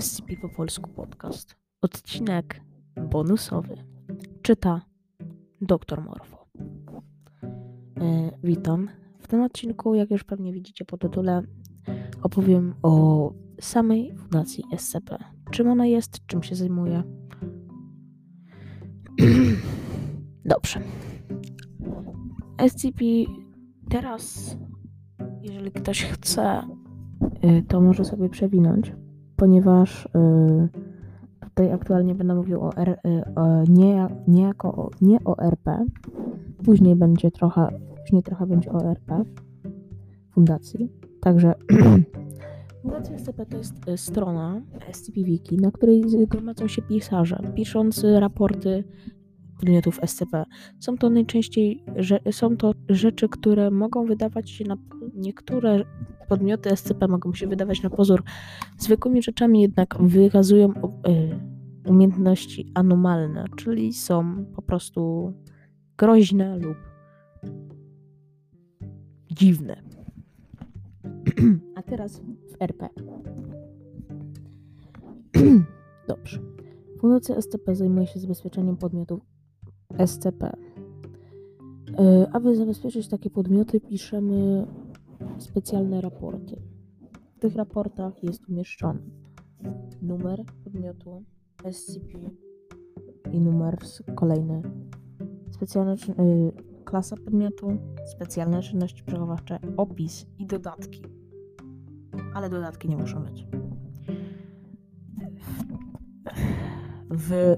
SCP po polsku podcast. Odcinek bonusowy. Czyta Dr Morfo. E, witam. W tym odcinku, jak już pewnie widzicie po tytule, opowiem o samej Fundacji SCP. Czym ona jest, czym się zajmuje. Dobrze. SCP teraz, jeżeli ktoś chce, y, to może sobie przewinąć, ponieważ y, tutaj aktualnie będę mówił o, R, y, nie, nie, jako o, nie o RP. Później będzie trochę, później trochę będzie o RP fundacji. Także Fundacja SCP to jest strona SCP Wiki, na której gromadzą się pisarze, piszący raporty podmiotów SCP. Są to najczęściej są to rzeczy, które mogą wydawać się na niektóre podmioty SCP mogą się wydawać na pozór zwykłymi rzeczami, jednak wykazują y, umiejętności anomalne, czyli są po prostu groźne lub dziwne. A teraz w RP. Dobrze. Fundacja SCP zajmuje się zabezpieczeniem podmiotów SCP. E, aby zabezpieczyć takie podmioty, piszemy specjalne raporty. W tych raportach jest umieszczony numer podmiotu SCP i numer kolejny. Specjalne, yy, klasa podmiotu, specjalne czynności przechowawcze, opis i dodatki. Ale dodatki nie muszą być. W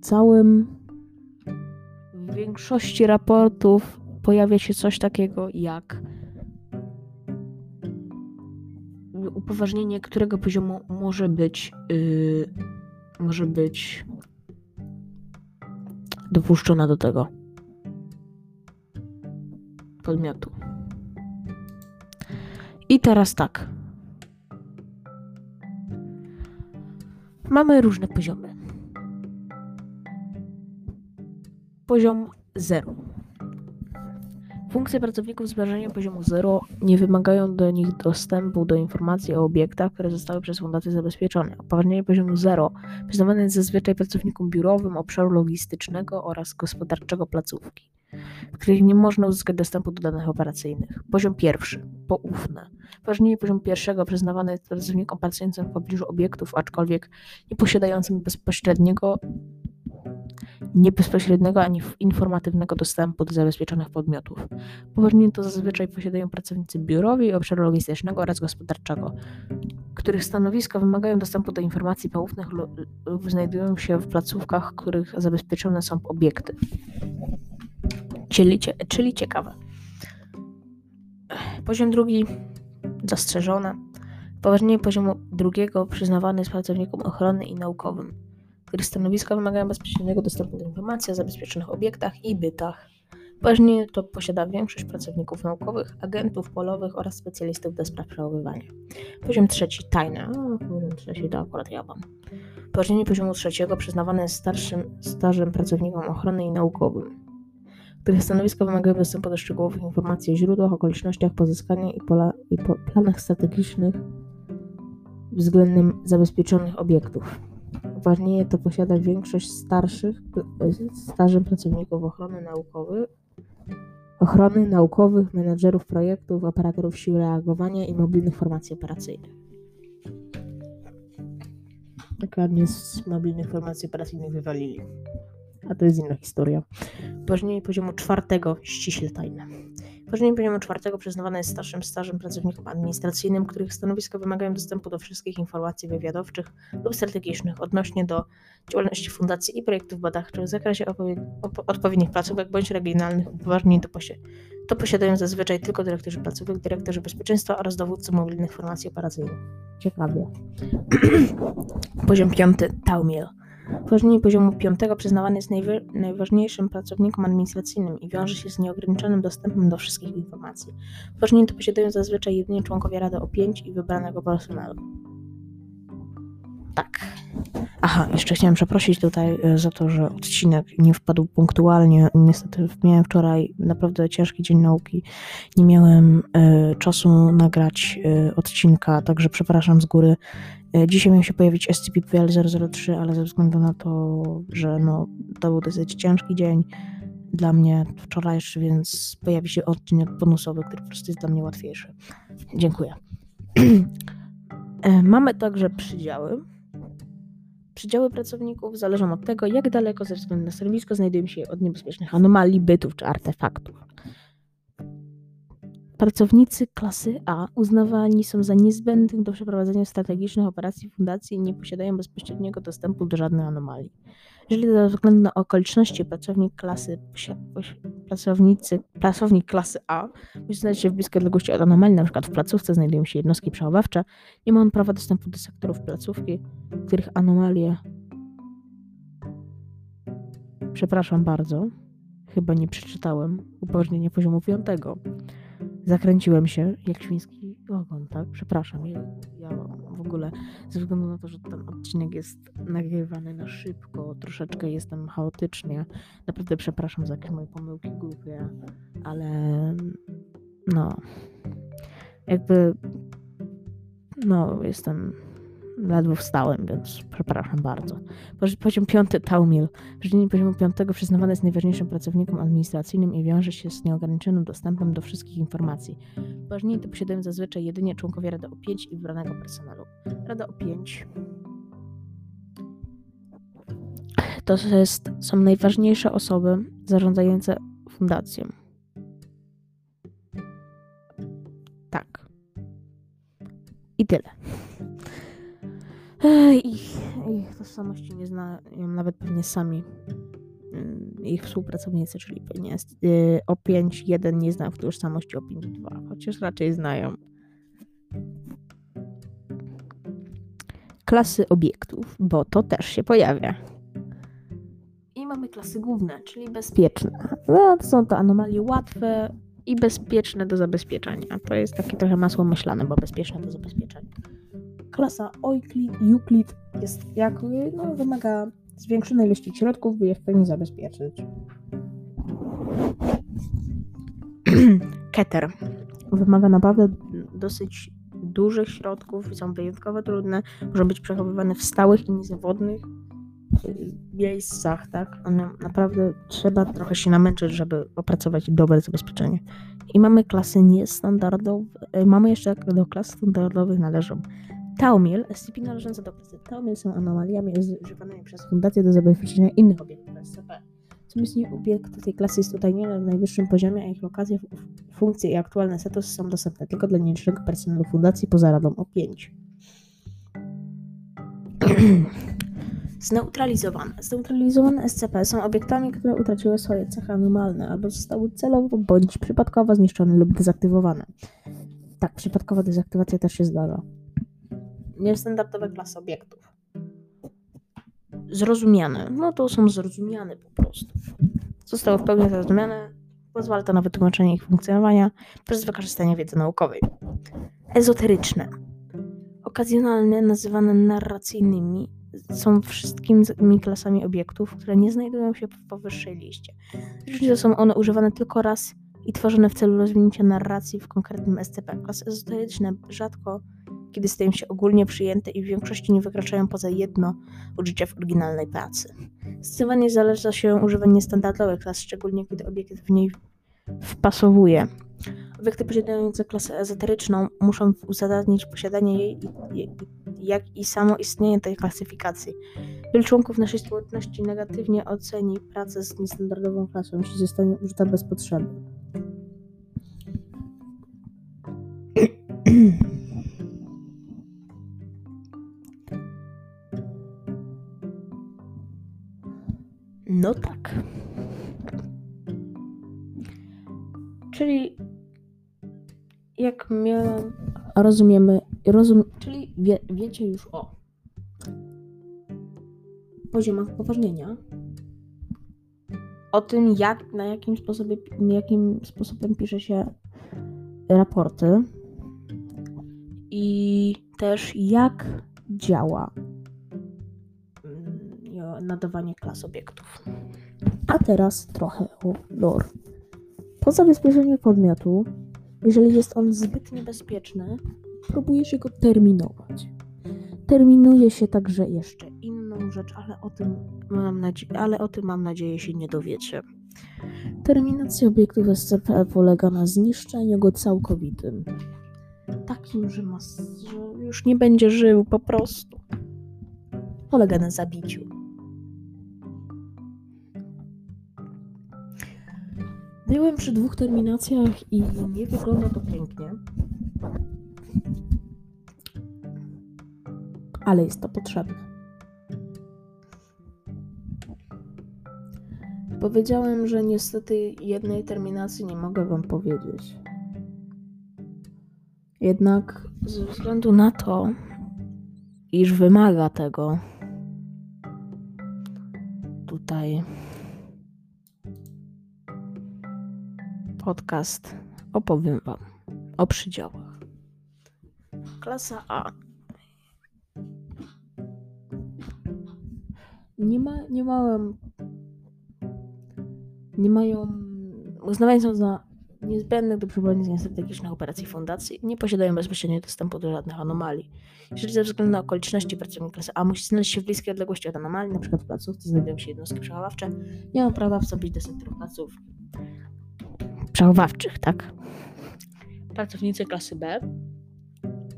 całym w większości raportów pojawia się coś takiego jak upoważnienie, którego poziomu może być yy, może być dopuszczona do tego podmiotu. I teraz tak. Mamy różne poziomy. Poziom 0. Funkcje pracowników zbliżenia poziomu 0 nie wymagają do nich dostępu do informacji o obiektach, które zostały przez fundację zabezpieczone. Upoważnienie poziomu 0 przyznawane jest zazwyczaj pracownikom biurowym obszaru logistycznego oraz gospodarczego placówki, w których nie można uzyskać dostępu do danych operacyjnych. Poziom pierwszy poufne. Upoważnienie poziomu pierwszego przyznawane jest pracownikom pracującym w pobliżu obiektów, aczkolwiek nie posiadającym bezpośredniego nie bezpośredniego ani informatywnego dostępu do zabezpieczonych podmiotów. Poważnie to zazwyczaj posiadają pracownicy biurowi, obszaru logistycznego oraz gospodarczego, których stanowiska wymagają dostępu do informacji poufnych lub znajdują się w placówkach, których zabezpieczone są obiekty. Czyli, czyli ciekawe. Poziom drugi zastrzeżone. Poważnie poziomu drugiego przyznawany jest pracownikom ochrony i naukowym których stanowiska wymagają bezpośredniego dostępu do informacji o zabezpieczonych obiektach i bytach. Ważnie to posiada większość pracowników naukowych, agentów polowych oraz specjalistów do spraw przechowywania. Poziom trzeci tajne. poziom trzeci to akurat ja mam. Poziomu trzeciego przyznawane jest starszym stażem pracownikom ochrony i naukowym, których stanowiska wymagają dostępu do szczegółowych informacji o źródłach, okolicznościach pozyskania i, pola, i po planach strategicznych względem zabezpieczonych obiektów. Uważnie to posiada większość starszych, stażem pracowników ochrony naukowej, ochrony naukowych, menedżerów projektów, operatorów sił reagowania i mobilnych formacji operacyjnych. Dokładnie z mobilnych formacji operacyjnych wywalili. A to jest inna historia. Uważnienie poziomu czwartego ściśle tajne. Poziom poziomu czwartego przyznawane jest starszym stażem pracownikom administracyjnym, których stanowiska wymagają dostępu do wszystkich informacji wywiadowczych lub strategicznych odnośnie do działalności fundacji i projektów badawczych w zakresie odpowiednich placówek bądź regionalnych upoważnień to, posi to posiadają zazwyczaj tylko dyrektorzy placówek, dyrektorzy bezpieczeństwa oraz dowódcy mobilnych formacji operacyjnych. Ciekawie. Poziom piąty Taumiel. Uważnienie poziomu 5 przyznawane jest najważniejszym pracownikom administracyjnym i wiąże się z nieograniczonym dostępem do wszystkich informacji. Uważnienie to posiadają zazwyczaj jedynie członkowie Rady O5 i wybranego personelu. tak. Aha, jeszcze chciałem przeprosić tutaj e, za to, że odcinek nie wpadł punktualnie. Niestety miałem wczoraj naprawdę ciężki dzień nauki. Nie miałem y, czasu nagrać y, odcinka, także przepraszam z góry. Y, dzisiaj miał się pojawić SCP-PL003, ale ze względu na to, że no, to był dosyć ciężki dzień dla mnie wczorajszy, więc pojawi się odcinek bonusowy, który po prostu jest dla mnie łatwiejszy. Dziękuję. Mamy także przydziały Przydziały pracowników zależą od tego, jak daleko ze względu na stanowisko znajdują się od niebezpiecznych anomalii, bytów czy artefaktów. Pracownicy klasy A uznawani są za niezbędnych do przeprowadzenia strategicznych operacji fundacji i nie posiadają bezpośredniego dostępu do żadnej anomalii. Jeżeli ze względu na okoliczności pracownik klasy pracownicy, pracownik klasy A musi znaleźć się w bliskiej odległości od anomalii, np. w placówce znajdują się jednostki przechowawcze, nie ma on prawa dostępu do sektorów placówki, których anomalie Przepraszam bardzo, chyba nie przeczytałem upoważnienia poziomu 5. Zakręciłem się jak świński ogon, tak? Przepraszam, ja, ja w ogóle ze względu na to, że ten odcinek jest nagrywany na szybko, troszeczkę jestem chaotycznie. Naprawdę przepraszam za jakieś moje pomyłki głupie, ale no jakby no jestem ledwo wstałem, więc przepraszam bardzo. Poziom piąty Taumil. Wyróżnienie poziomu piątego przyznawane jest najważniejszym pracownikom administracyjnym i wiąże się z nieograniczonym dostępem do wszystkich informacji. Upoważnienie to posiadają zazwyczaj jedynie członkowie Rady O5 i wybranego personelu. Rada O5 to jest, są najważniejsze osoby zarządzające fundacją. Tak. I tyle. Ich, ich tożsamości nie znają nawet pewnie sami mm, ich współpracownicy, czyli pewnie y, o 5.1 nie znają tożsamości o 5.2, chociaż raczej znają. Klasy obiektów, bo to też się pojawia. I mamy klasy główne, czyli bezpieczne. No, są to anomalie łatwe i bezpieczne do zabezpieczenia. To jest takie trochę masło myślane, bo bezpieczne do zabezpieczenia klasa Euclid, Euclid jest jak, no, wymaga zwiększonej ilości środków, by je w pełni zabezpieczyć. Keter wymaga naprawdę dosyć dużych środków, są wyjątkowo trudne, może być przechowywane w stałych i niezawodnych miejscach, tak? One naprawdę trzeba trochę się namęczyć, żeby opracować dobre zabezpieczenie. I mamy klasy niestandardowe. Y, mamy jeszcze do klas standardowych należą Taumiel, SCP należące do klasy Taumiel są anomaliami używanymi przez fundację do zabezpieczenia innych obiektów SCP. Zmysł obiekt tej klasy jest utajniony na najwyższym poziomie, a ich lokacje, funkcje i aktualny status są dostępne tylko dla nielicznego personelu fundacji poza radą o 5. Zneutralizowane. Zneutralizowane SCP są obiektami, które utraciły swoje cechy anomalne albo zostały celowo bądź przypadkowo zniszczone lub dezaktywowane. Tak, przypadkowa dezaktywacja też się zdarza niestandardowe klasy obiektów. Zrozumiane. No to są zrozumiane po prostu. Zostały w pełni zrozumiane. Pozwala to na wytłumaczenie ich funkcjonowania przez wykorzystanie wiedzy naukowej. Ezoteryczne. Okazjonalne, nazywane narracyjnymi, są wszystkimi klasami obiektów, które nie znajdują się w powyższej liście. Różnice są one używane tylko raz i tworzone w celu rozwinięcia narracji w konkretnym SCP. Klasy ezoteryczne rzadko kiedy stają się ogólnie przyjęte i w większości nie wykraczają poza jedno użycie w oryginalnej pracy. Zdecydowanie zależy się używanie standardowych klas, szczególnie kiedy obiekt w niej wpasowuje. Obiekty posiadające klasę ezoteryczną muszą uzasadnić posiadanie jej, jak i samo istnienie tej klasyfikacji. Wielu członków naszej społeczności negatywnie oceni pracę z niestandardową klasą, jeśli zostanie użyta bez potrzeby. No tak. Czyli jak miałam, rozumiemy, rozum, czyli wie, wiecie już o poziomach upoważnienia, o tym, jak, na jakim sposobie, jakim sposobem pisze się raporty i też jak działa nadawanie klas obiektów. A teraz trochę o lore. Po zabezpieczeniu podmiotu, jeżeli jest on zbyt niebezpieczny, próbuje się go terminować. Terminuje się także jeszcze inną rzecz, ale o tym mam, nadzie- ale o tym mam nadzieję się nie dowiecie. Terminacja obiektów SCP polega na zniszczeniu go całkowitym. Takim, że, ma, że już nie będzie żył po prostu. Polega na zabiciu. Byłem przy dwóch terminacjach i nie wygląda to pięknie. Ale jest to potrzebne. Powiedziałem, że niestety jednej terminacji nie mogę wam powiedzieć. Jednak ze względu na to, iż wymaga tego tutaj podcast opowiem wam o przydziałach. Klasa A. Nie ma, nie małem nie mają, uznawane są za niezbędne do przeprowadzenia strategicznych operacji fundacji, nie posiadają bezpośrednio dostępu do żadnych anomalii. Jeżeli ze względu na okoliczności pracownik klasy A musi znaleźć się w bliskiej odległości od anomalii, np. w placówce znajdują się jednostki przechowawcze, nie ma prawa wstąpić do sektorów placówki. Przechowawczych, tak? Pracownicy klasy B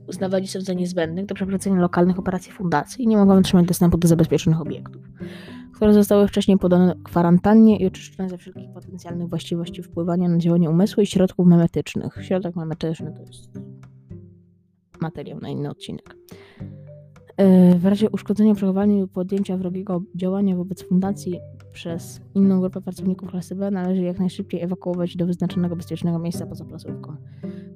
uznawani są za niezbędnych do przeprowadzenia lokalnych operacji fundacji i nie mogą otrzymać dostępu do zabezpieczonych obiektów które zostały wcześniej podane kwarantannie i oczyszczone ze wszelkich potencjalnych właściwości wpływania na działanie umysłu i środków memetycznych. Środek memetyczny to jest materiał na inny odcinek. W razie uszkodzenia przechowalni lub podjęcia wrogiego działania wobec fundacji przez inną grupę pracowników klasy B należy jak najszybciej ewakuować do wyznaczonego bezpiecznego miejsca poza placówką.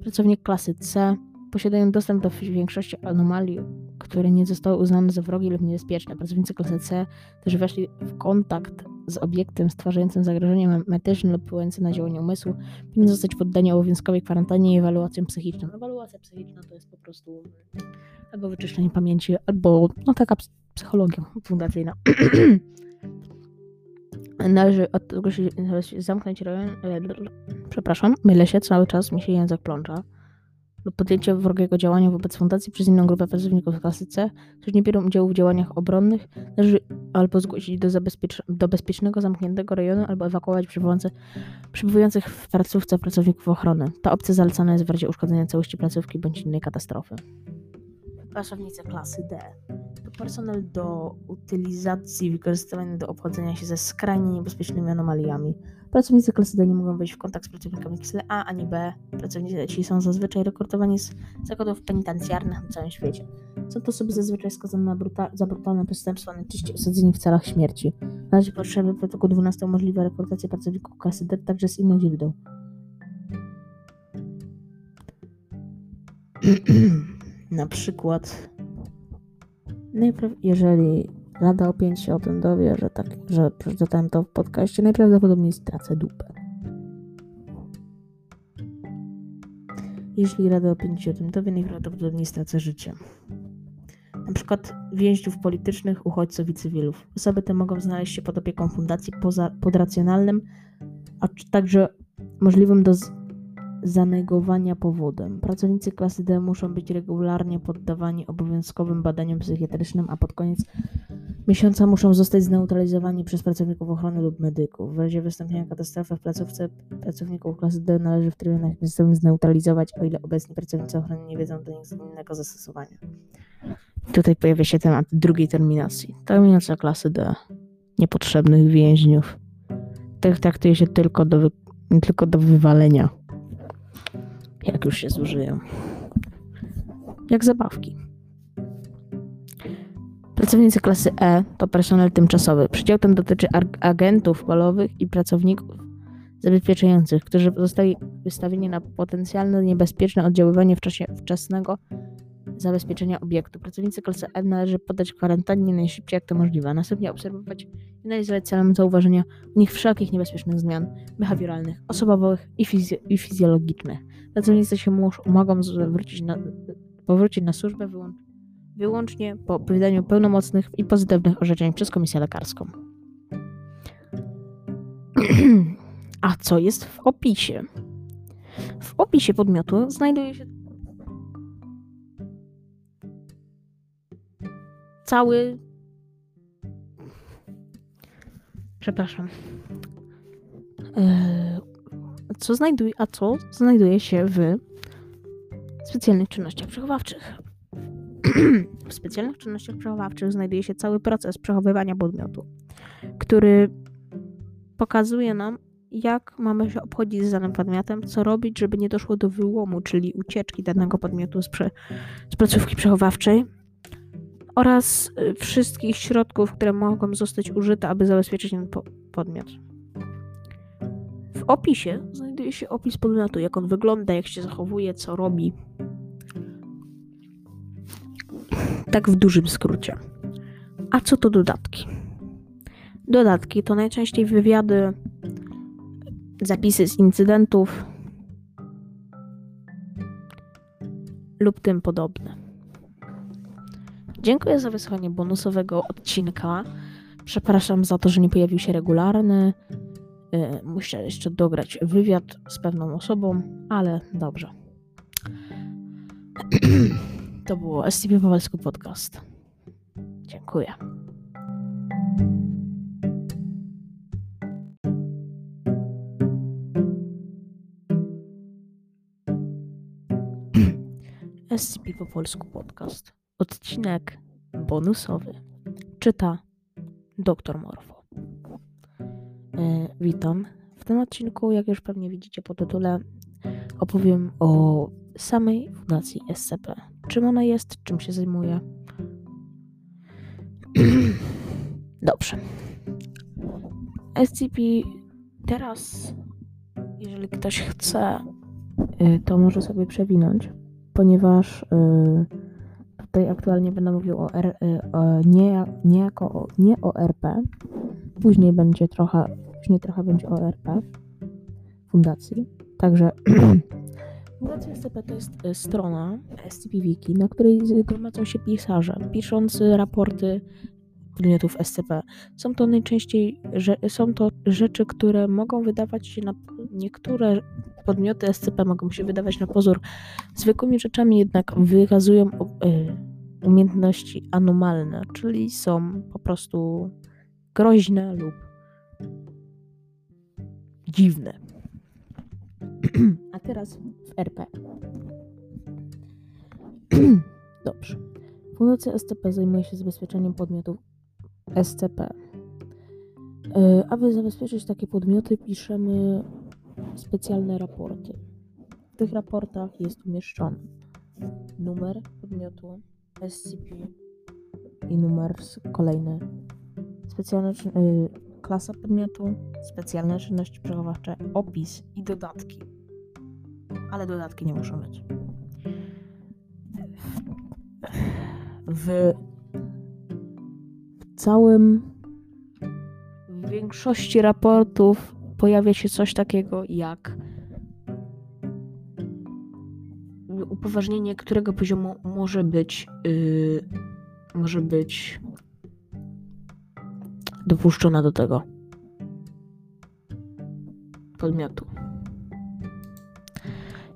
Pracownik klasy C posiadają dostęp do większości anomalii, które nie zostały uznane za wrogie lub niebezpieczne. Pracownicy klasy C, którzy weszli w kontakt z obiektem stwarzającym zagrożenie metyczne lub wpływające na działanie umysłu, powinni zostać poddani obowiązkowej kwarantannie i ewaluacjom psychiczną. Ewaluacja psychiczna to jest po prostu albo wyczyszczenie pamięci, albo no taka psychologia fundacyjna. Należy zamknąć rejon. Przepraszam, mylę się cały czas, mi się język plącza lub podjęcie wrogiego działania wobec fundacji przez inną grupę pracowników klasy C, którzy nie biorą udziału w działaniach obronnych, należy albo zgłosić do, do bezpiecznego, zamkniętego rejonu, albo ewakuować przybywających w placówce pracowników ochrony. Ta opcja zalecana jest w razie uszkodzenia całości placówki bądź innej katastrofy. Pracownicy klasy D to personel do utylizacji wykorzystywany do obchodzenia się ze skrajnie niebezpiecznymi anomaliami. Pracownicy klasy D nie mogą wejść w kontakt z pracownikami klasy A ani B. Pracownicy ci są zazwyczaj rekrutowani z zakładów penitencjarnych na całym świecie. Są to osoby zazwyczaj skazane na bruta za brutalne przestępstwa, najczęściej osadzeni w celach śmierci. W razie potrzeby protokół 12 umożliwia rekrutację pracowników klasy D także z innych źródeł. na przykład jeżeli Rada o 5 się o tym dowie, że tak, że przeczytałem to w podcaście, najprawdopodobniej stracę dupę. Jeśli Rada o 5 się o tym dowie, najprawdopodobniej stracę życie. Na przykład więźniów politycznych, uchodźców i cywilów. Osoby te mogą znaleźć się pod opieką fundacji poza, pod racjonalnym, a także możliwym do zanegowania powodem. Pracownicy klasy D muszą być regularnie poddawani obowiązkowym badaniom psychiatrycznym, a pod koniec miesiąca muszą zostać zneutralizowani przez pracowników ochrony lub medyków. W razie wystąpienia katastrofy w placówce pracowników klasy D należy w trybie natychmiastowym zneutralizować, o ile obecni pracownicy ochrony nie wiedzą do nic innego zastosowania. Tutaj pojawia się temat drugiej terminacji. Terminacja klasy D. Niepotrzebnych więźniów. Tych traktuje się tylko do, tylko do wywalenia jak już się zużyją. Jak zabawki. Pracownicy klasy E to personel tymczasowy. Przydział ten dotyczy agentów polowych i pracowników zabezpieczających, którzy zostali wystawieni na potencjalne niebezpieczne oddziaływanie w czasie wczesnego zabezpieczenia obiektu. Pracownicy klasy E należy podać kwarantannie najszybciej jak to możliwe, następnie obserwować i analizować celem zauważenia u nich wszelkich niebezpiecznych zmian behawioralnych, osobowych i, fizjo- i fizjologicznych. Pracownicy się muszą, mogą zwrócić na, powrócić na służbę wyłącznie wyłącznie po wydaniu pełnomocnych i pozytywnych orzeczeń przez komisję lekarską. A co jest w opisie? W opisie podmiotu znajduje się cały. Przepraszam. Eee, Co znajduje, a co znajduje się w specjalnych czynnościach przechowawczych? w specjalnych czynnościach przechowawczych znajduje się cały proces przechowywania podmiotu, który pokazuje nam, jak mamy się obchodzić z danym podmiotem, co robić, żeby nie doszło do wyłomu, czyli ucieczki danego podmiotu z, prze, z placówki przechowawczej oraz wszystkich środków, które mogą zostać użyte, aby zabezpieczyć ten po- podmiot. W opisie znajduje się opis podmiotu, jak on wygląda, jak się zachowuje, co robi. Tak w dużym skrócie. A co to dodatki? Dodatki to najczęściej wywiady, zapisy z incydentów lub tym podobne. Dziękuję za wysłuchanie bonusowego odcinka. Przepraszam za to, że nie pojawił się regularny. Yy, Muszę jeszcze dograć wywiad z pewną osobą, ale dobrze. To było SCP Powalski Podcast. Dziękuję. SCP po polsku podcast. Odcinek bonusowy. Czyta Dr Morfo. E, witam. W tym odcinku, jak już pewnie widzicie po tytule, opowiem o samej Fundacji SCP. Czym ona jest, czym się zajmuje. Dobrze. SCP teraz, jeżeli ktoś chce, y, to może sobie przewinąć, ponieważ y, tutaj aktualnie będę mówił o, R, o nie, nie, jako o, nie o RP. Później będzie trochę, później trochę będzie o RP fundacji. Także Fundacja SCP to jest y, strona SCP Wiki, na której zgromadzą się pisarze piszący raporty podmiotów SCP. Są to najczęściej że, są to rzeczy, które mogą wydawać się na niektóre podmioty SCP mogą się wydawać na pozór zwykłymi rzeczami, jednak wykazują y, umiejętności anomalne, czyli są po prostu groźne lub dziwne. A teraz w RP. Dobrze. Fundacja SCP zajmuje się zabezpieczeniem podmiotów SCP. E, Aby zabezpieczyć takie podmioty, piszemy specjalne raporty. W tych raportach jest umieszczony numer podmiotu SCP i numer kolejny. Specjalne, czyn- y, klasa podmiotu, specjalne czynności przechowawcze, opis i dodatki. Ale dodatki nie muszą być. W, w całym w większości raportów pojawia się coś takiego jak upoważnienie, którego poziomu może być yy, może być dopuszczona do tego podmiotu.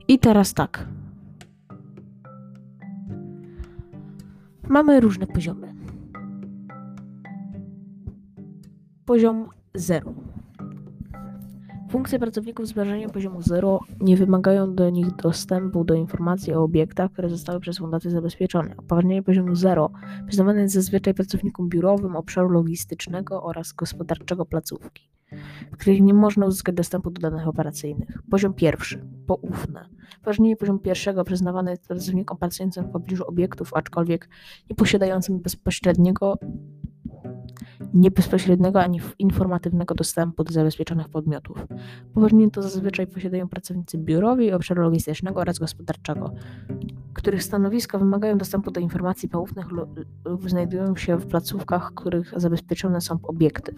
I teraz tak. Mamy różne poziomy. Poziom 0. Funkcje pracowników z wrażeniem poziomu 0 nie wymagają do nich dostępu do informacji o obiektach, które zostały przez fundację zabezpieczone. Upoważnienie poziomu 0 przyznawane jest zazwyczaj pracownikom biurowym obszaru logistycznego oraz gospodarczego placówki, w których nie można uzyskać dostępu do danych operacyjnych. Poziom pierwszy. Poufne. Upoważnienie poziomu pierwszego przyznawane jest pracownikom pracującym w pobliżu obiektów, aczkolwiek nie posiadającym bezpośredniego nie bezpośredniego ani informatywnego dostępu do zabezpieczonych podmiotów. Upoważnienie to zazwyczaj posiadają pracownicy biurowi, obszaru logistycznego oraz gospodarczego, których stanowiska wymagają dostępu do informacji poufnych lu- lub znajdują się w placówkach, których zabezpieczone są obiekty.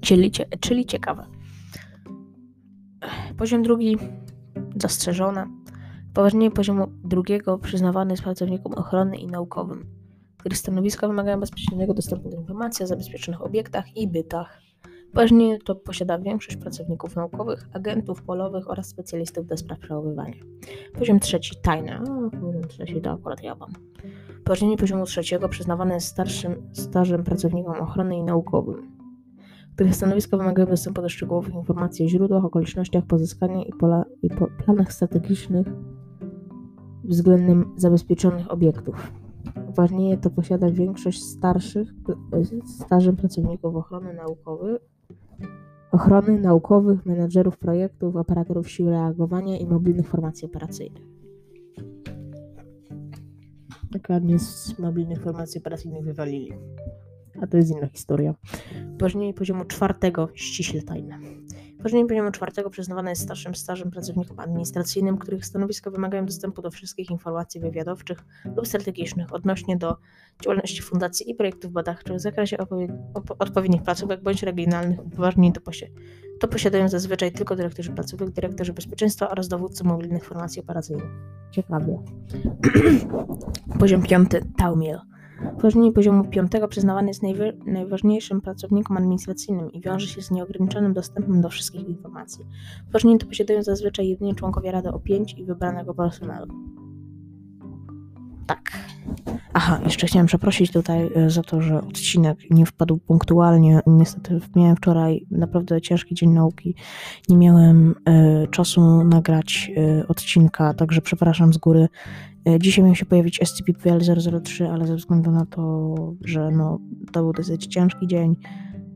Czyli, czyli ciekawe. Poziom drugi, zastrzeżone. Upoważnienie poziomu drugiego przyznawane jest pracownikom ochrony i naukowym, których stanowiska wymagają bezpośredniego dostępu do informacji o zabezpieczonych obiektach i bytach. Upoważnienie to posiada większość pracowników naukowych, agentów polowych oraz specjalistów do spraw przechowywania. Poziom trzeci tajne. O, poziom trzeci to akurat ja mam. Upoważnienie poziomu trzeciego przyznawane jest starszym stażem pracownikom ochrony i naukowym, których stanowiska wymagają dostępu do szczegółowych informacji o źródłach, okolicznościach pozyskania i, pola, i po, planach strategicznych względem zabezpieczonych obiektów. Upoważnienie to posiada większość starszych stażem pracowników ochrony naukowej, ochrony naukowych, menedżerów projektów, operatorów sił reagowania i mobilnych formacji operacyjnych. Dokładnie z mobilnych formacji operacyjnych wywalili. A to jest inna historia. Upoważnienie poziomu czwartego ściśle tajne. Upoważnienie poziomu czwartego przyznawane jest starszym stażem pracownikom administracyjnym, których stanowiska wymagają dostępu do wszystkich informacji wywiadowczych lub strategicznych odnośnie do działalności fundacji i projektów badawczych w zakresie odpowiednich placówek bądź regionalnych upoważnień to, posi to posiadają zazwyczaj tylko dyrektorzy placówek, dyrektorzy bezpieczeństwa oraz dowódcy mobilnych formacji operacyjnych. Ciekawie. Poziom piąty Taumiel. Upoważnienie poziomu 5 przyznawane jest najważniejszym pracownikom administracyjnym i wiąże się z nieograniczonym dostępem do wszystkich informacji. Upoważnienie to posiadają zazwyczaj jedynie członkowie Rady o 5 i wybranego personelu. Tak. Aha, jeszcze chciałem przeprosić tutaj e, za to, że odcinek nie wpadł punktualnie. Niestety miałem wczoraj naprawdę ciężki dzień nauki. Nie miałem y, czasu nagrać y, odcinka, także przepraszam z góry. Dzisiaj miał się pojawić SCP-PL003, ale ze względu na to, że no, to był dosyć ciężki dzień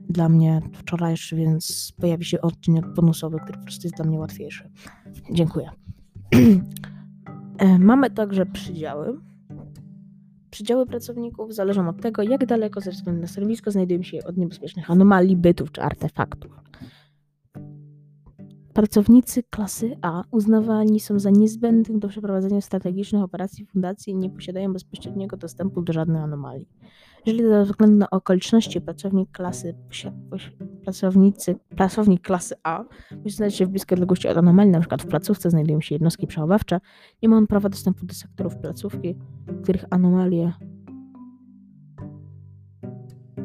dla mnie wczorajszy, więc pojawi się odcinek bonusowy, który po prostu jest dla mnie łatwiejszy. Dziękuję. Mamy także przydziały Przydziały pracowników zależą od tego, jak daleko ze względu na stanowisko znajdują się od niebezpiecznych anomalii, bytów czy artefaktów. Pracownicy klasy A uznawani są za niezbędnych do przeprowadzenia strategicznych operacji fundacji i nie posiadają bezpośredniego dostępu do żadnej anomalii. Jeżeli ze względu na okoliczności pracownik klasy pracownicy, pracownik klasy A musi znaleźć się w bliskiej odległości od anomalii, np. w placówce znajdują się jednostki przechowawcze, nie ma on prawa dostępu do sektorów placówki, których anomalie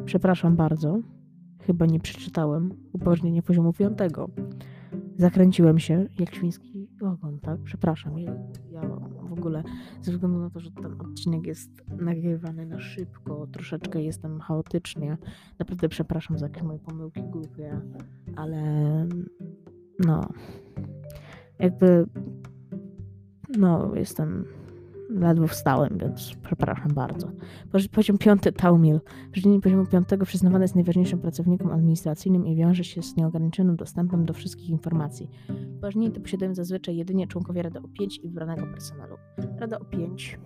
Przepraszam bardzo, chyba nie przeczytałem upoważnienie poziomu 5. Zakręciłem się jak świński ogon, tak? Przepraszam, ja, ja w ogóle ze względu na to, że ten odcinek jest nagrywany na szybko, troszeczkę jestem chaotycznie. Naprawdę przepraszam za jakieś moje pomyłki głupie, ale no jakby no jestem ledwo wstałem, więc przepraszam bardzo. Poziom piąty Taumil. Wyżynie poziomu piątego przyznawane jest najważniejszym pracownikom administracyjnym i wiąże się z nieograniczonym dostępem do wszystkich informacji. Upoważnienie to posiadają zazwyczaj jedynie członkowie Rady O5 i wybranego personelu. Rada O5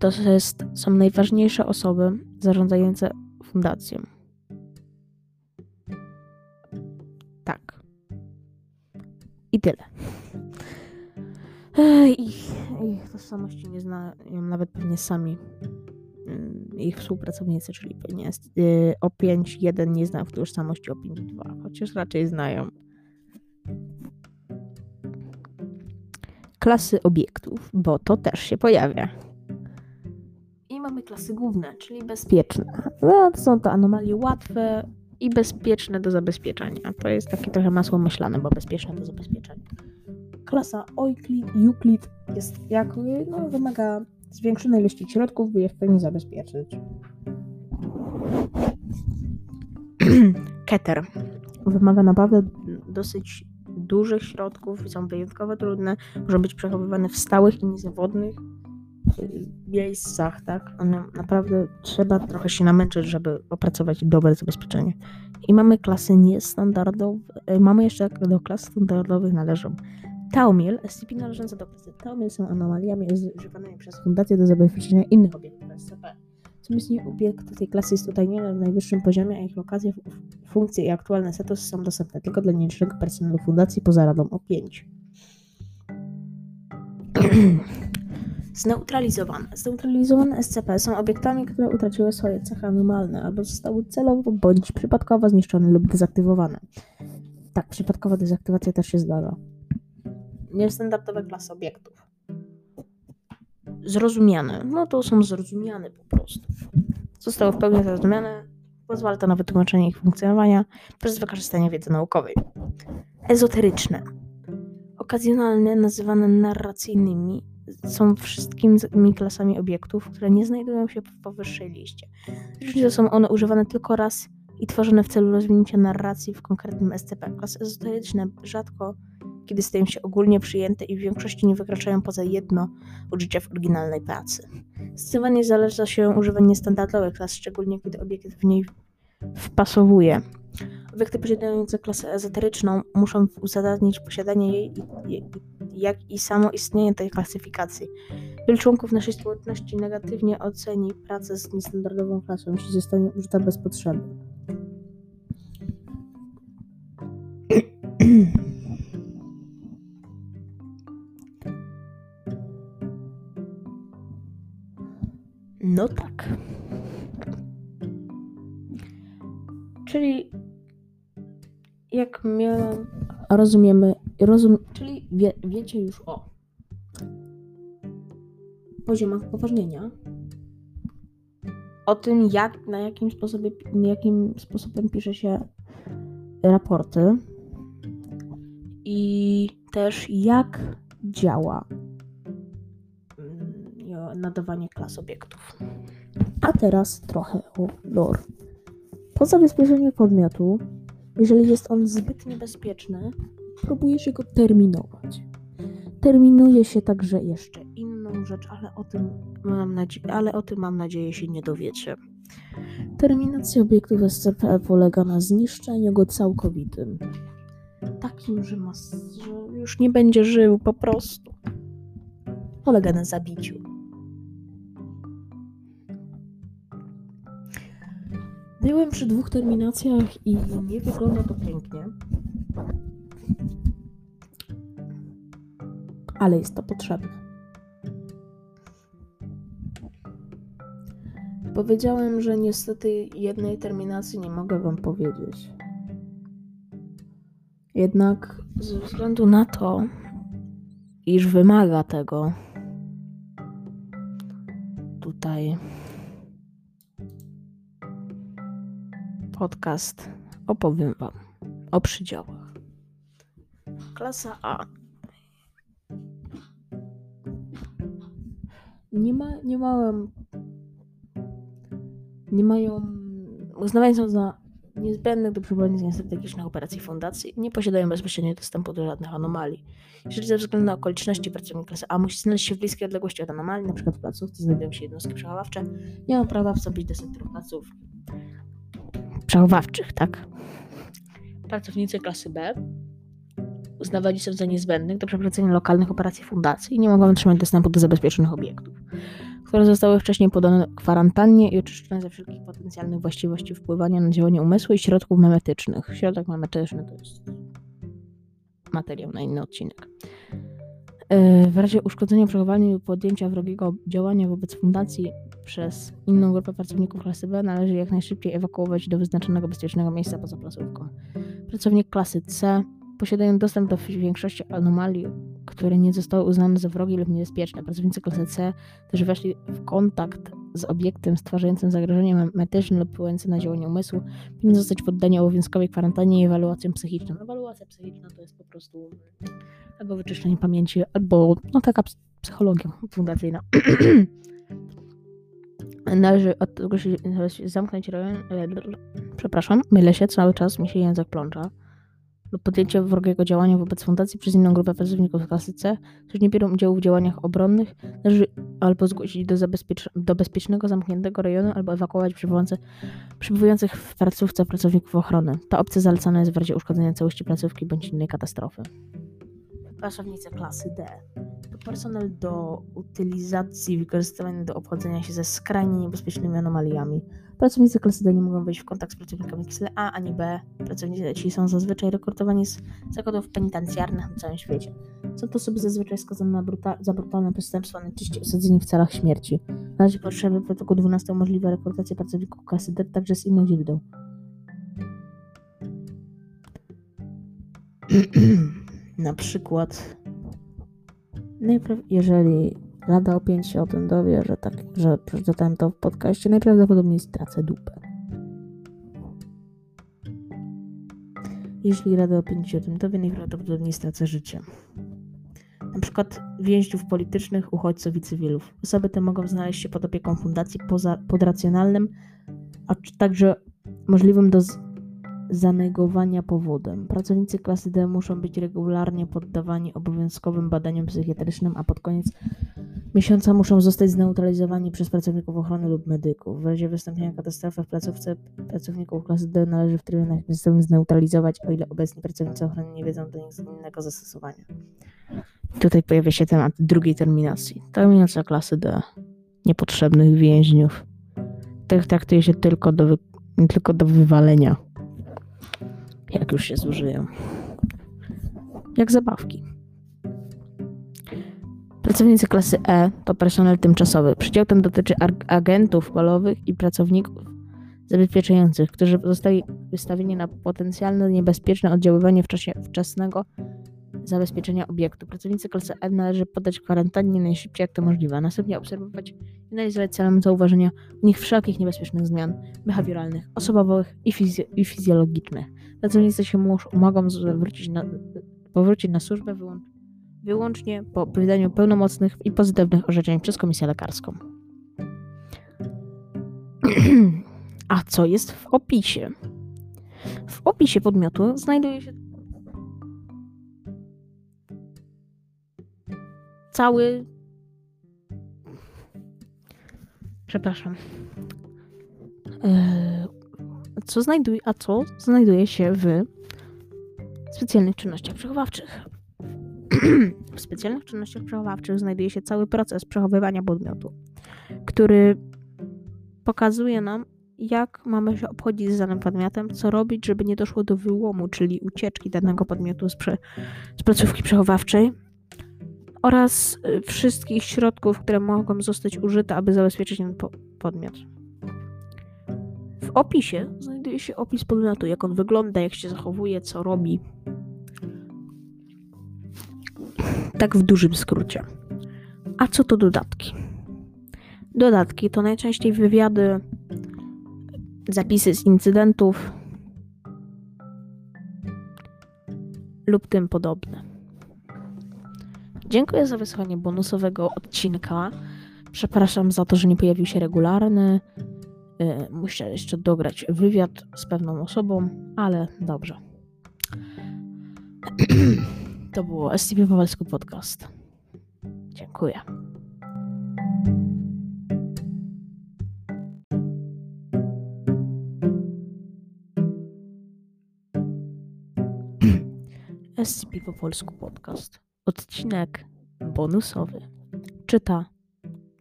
to jest, są najważniejsze osoby zarządzające fundacją. Tak. I tyle. Ich, ich tożsamości nie znają nawet pewnie sami mm, ich współpracownicy, czyli pewnie y, O5.1 nie znają tożsamości O5.2, chociaż raczej znają. Klasy obiektów, bo to też się pojawia. I mamy klasy główne, czyli bezpieczne. No, to są to anomalie łatwe i bezpieczne do zabezpieczenia. To jest takie trochę masło myślane, bo bezpieczne do zabezpieczenia klasa Euclid, jest jak, no, wymaga zwiększonej ilości środków, by je w pełni zabezpieczyć. Keter wymaga naprawdę dosyć dużych środków, są wyjątkowo trudne, muszą być przechowywane w stałych i niezawodnych y, miejscach, tak? One naprawdę trzeba trochę się namęczyć, żeby opracować dobre zabezpieczenie. I mamy klasy niestandardowe, y, mamy jeszcze do klas standardowych należą Taumiel, SCP należące do klasy Taumiel są anomaliami używanymi przez fundację do zabezpieczenia innych obiektów SCP. Obecnie obiekt tej klasy jest tutaj nie na najwyższym poziomie, a ich lokacje, funkcje i aktualne statusy są dostępne tylko dla nielicznego personelu fundacji poza radą o 5. Zneutralizowane. Zneutralizowane SCP są obiektami, które utraciły swoje cechy anomalne albo zostały celowo bądź przypadkowo zniszczone lub dezaktywowane. Tak, przypadkowa dezaktywacja też się zdarza. Niestandardowe klasy obiektów. Zrozumiane. No to są zrozumiane po prostu. Zostały w pełni zrozumiane. Pozwala to na wytłumaczenie ich funkcjonowania przez wykorzystanie wiedzy naukowej. Ezoteryczne. Okazjonalne, nazywane narracyjnymi, są wszystkimi klasami obiektów, które nie znajdują się w powyższej liście. Różnice są one używane tylko raz i tworzone w celu rozwinięcia narracji w konkretnym SCP. Klasy ezoteryczne rzadko kiedy stają się ogólnie przyjęte i w większości nie wykraczają poza jedno użycie w oryginalnej pracy. Zdecydowanie zależy się używanie standardowych klas, szczególnie kiedy obiekt w niej wpasowuje. Obiekty posiadające klasę ezoteryczną muszą uzasadnić posiadanie jej, jak i samo istnienie tej klasyfikacji. Wielu członków naszej społeczności negatywnie oceni pracę z niestandardową klasą, jeśli zostanie użyta bez potrzeby. rozumiemy, rozum, czyli wie, wiecie już o poziomach poważnienia, o tym jak, na jakim sposobie, jakim sposobem pisze się raporty i też jak działa nadawanie klas obiektów. A teraz trochę o lore. Po zabezpieczeniu podmiotu, jeżeli jest on zbyt niebezpieczny, próbuje się go terminować. Terminuje się także jeszcze inną rzecz, ale o tym mam, nadzie- ale o tym mam nadzieję się nie dowiecie. Terminacja obiektów SCP polega na zniszczeniu go całkowitym. Takim, że, ma, że już nie będzie żył po prostu. Polega na zabiciu. Byłem przy dwóch terminacjach i nie wygląda to pięknie. Ale jest to potrzebne. Powiedziałem, że niestety jednej terminacji nie mogę Wam powiedzieć. Jednak ze względu na to, iż wymaga tego tutaj podcast opowiem Wam o przydziałach. Klasa A. Nie, ma, nie małem. Nie mają. Uznawane są za niezbędne do przeprowadzenia strategicznych operacji fundacji. Nie posiadają bezpośrednio dostępu do żadnych anomalii. Jeżeli ze względu na okoliczności pracownik klasy A musi znaleźć się w bliskiej odległości od anomalii, np. w placówce znajdują się jednostki przechowawcze, nie ma prawa wstąpić do sektorów placówki przechowawczych, tak? Pracownicy klasy B uznawali się za niezbędnych do przeprowadzenia lokalnych operacji fundacji i nie mogą otrzymać dostępu do zabezpieczonych obiektów, które zostały wcześniej podane kwarantannie i oczyszczone ze wszelkich potencjalnych właściwości wpływania na działanie umysłu i środków memetycznych. Środek memetyczny to jest materiał na inny odcinek. E, w razie uszkodzenia przechowalni lub podjęcia wrogiego działania wobec fundacji przez inną grupę pracowników klasy B należy jak najszybciej ewakuować do wyznaczonego bezpiecznego miejsca poza placówką. Pracownik klasy C posiadają dostęp do większości anomalii, które nie zostały uznane za wrogie lub niebezpieczne. Pracownicy klasy C też weszli w kontakt z obiektem stwarzającym zagrożenie metyczne lub wpływające na działanie umysłu, powinni zostać poddani obowiązkowej kwarantannie i ewaluacjom psychiczną. Ewaluacja psychiczna to jest po prostu albo wyczyszczenie pamięci, albo no taka psychologia fundacyjna. Należy od zamknąć rejon. E, przepraszam, mylę się cały czas, mi się język plącza. Lub podjęcie wrogiego działania wobec fundacji przez inną grupę pracowników klasy C, którzy nie biorą udziału w działaniach obronnych, należy albo zgłosić do, do bezpiecznego, zamkniętego rejonu, albo ewakuować przybywających w placówce pracowników ochrony. Ta opcja zalecana jest w razie uszkodzenia całości placówki bądź innej katastrofy. Pracownicy klasy D personel do utylizacji wykorzystywany do obchodzenia się ze skrajnie niebezpiecznymi anomaliami. Pracownicy klasy D nie mogą wejść w kontakt z pracownikami klasy A ani B. Pracownicy ci są zazwyczaj rekrutowani z zakładów penitencjarnych na całym świecie. Są to osoby zazwyczaj skazane na bruta za brutalne przestępstwa, najczęściej osadzeni w celach śmierci. W razie potrzeby protokół 12 umożliwia rekrutację pracowników klasy D także z innych źródeł. na przykład jeżeli Rada o 5 się o tym dowie, że tak, że przeczytałem to w podcaście, najprawdopodobniej stracę dupę. Jeśli Rada o 5 się o tym dowie, najprawdopodobniej stracę życie. Na przykład więźniów politycznych, uchodźców i cywilów. Osoby te mogą znaleźć się pod opieką fundacji poza, pod racjonalnym, a także możliwym do zanegowania powodem. Pracownicy klasy D muszą być regularnie poddawani obowiązkowym badaniom psychiatrycznym, a pod koniec miesiąca muszą zostać zneutralizowani przez pracowników ochrony lub medyków. W razie wystąpienia katastrofy w placówce pracowników klasy D należy w trybie natychmiastowym zneutralizować, o ile obecni pracownicy ochrony nie wiedzą do nich innego zastosowania. Tutaj pojawia się temat drugiej terminacji. Terminacja klasy D. Niepotrzebnych więźniów. Tych traktuje się tylko do, tylko do wywalenia. Jak już się zużyją. Jak zabawki. Pracownicy klasy E to personel tymczasowy. Przydział ten dotyczy agentów polowych i pracowników zabezpieczających, którzy zostali wystawieni na potencjalne niebezpieczne oddziaływanie w czasie wczesnego zabezpieczenia obiektu. Pracownicy klasy E należy poddać w kwarantannie najszybciej jak to możliwe, następnie obserwować i analizować celem zauważenia u nich wszelkich niebezpiecznych zmian behawioralnych, osobowych i, i fizjologicznych. Pracownicy się musz, mogą zwrócić na, powrócić na służbę wyłą- wyłącznie po wydaniu pełnomocnych i pozytywnych orzeczeń przez komisję lekarską. A co jest w opisie? W opisie podmiotu znajduje się cały. Przepraszam. Eee, Co znajduje, a co znajduje się w specjalnych czynnościach przechowawczych? w specjalnych czynnościach przechowawczych znajduje się cały proces przechowywania podmiotu, który pokazuje nam, jak mamy się obchodzić z danym podmiotem, co robić, żeby nie doszło do wyłomu, czyli ucieczki danego podmiotu z, prze, z placówki przechowawczej oraz y, wszystkich środków, które mogą zostać użyte, aby zabezpieczyć ten po- podmiot. Opisie znajduje się opis podmiotu, jak on wygląda, jak się zachowuje, co robi. Tak w dużym skrócie. A co to dodatki? Dodatki to najczęściej wywiady, zapisy z incydentów lub tym podobne. Dziękuję za wysłuchanie bonusowego odcinka. Przepraszam za to, że nie pojawił się regularny. Yy, Muszę jeszcze dograć wywiad z pewną osobą, ale dobrze. To było SCP Pawelski Podcast. Dziękuję. SCP po polsku podcast. Odcinek bonusowy. Czyta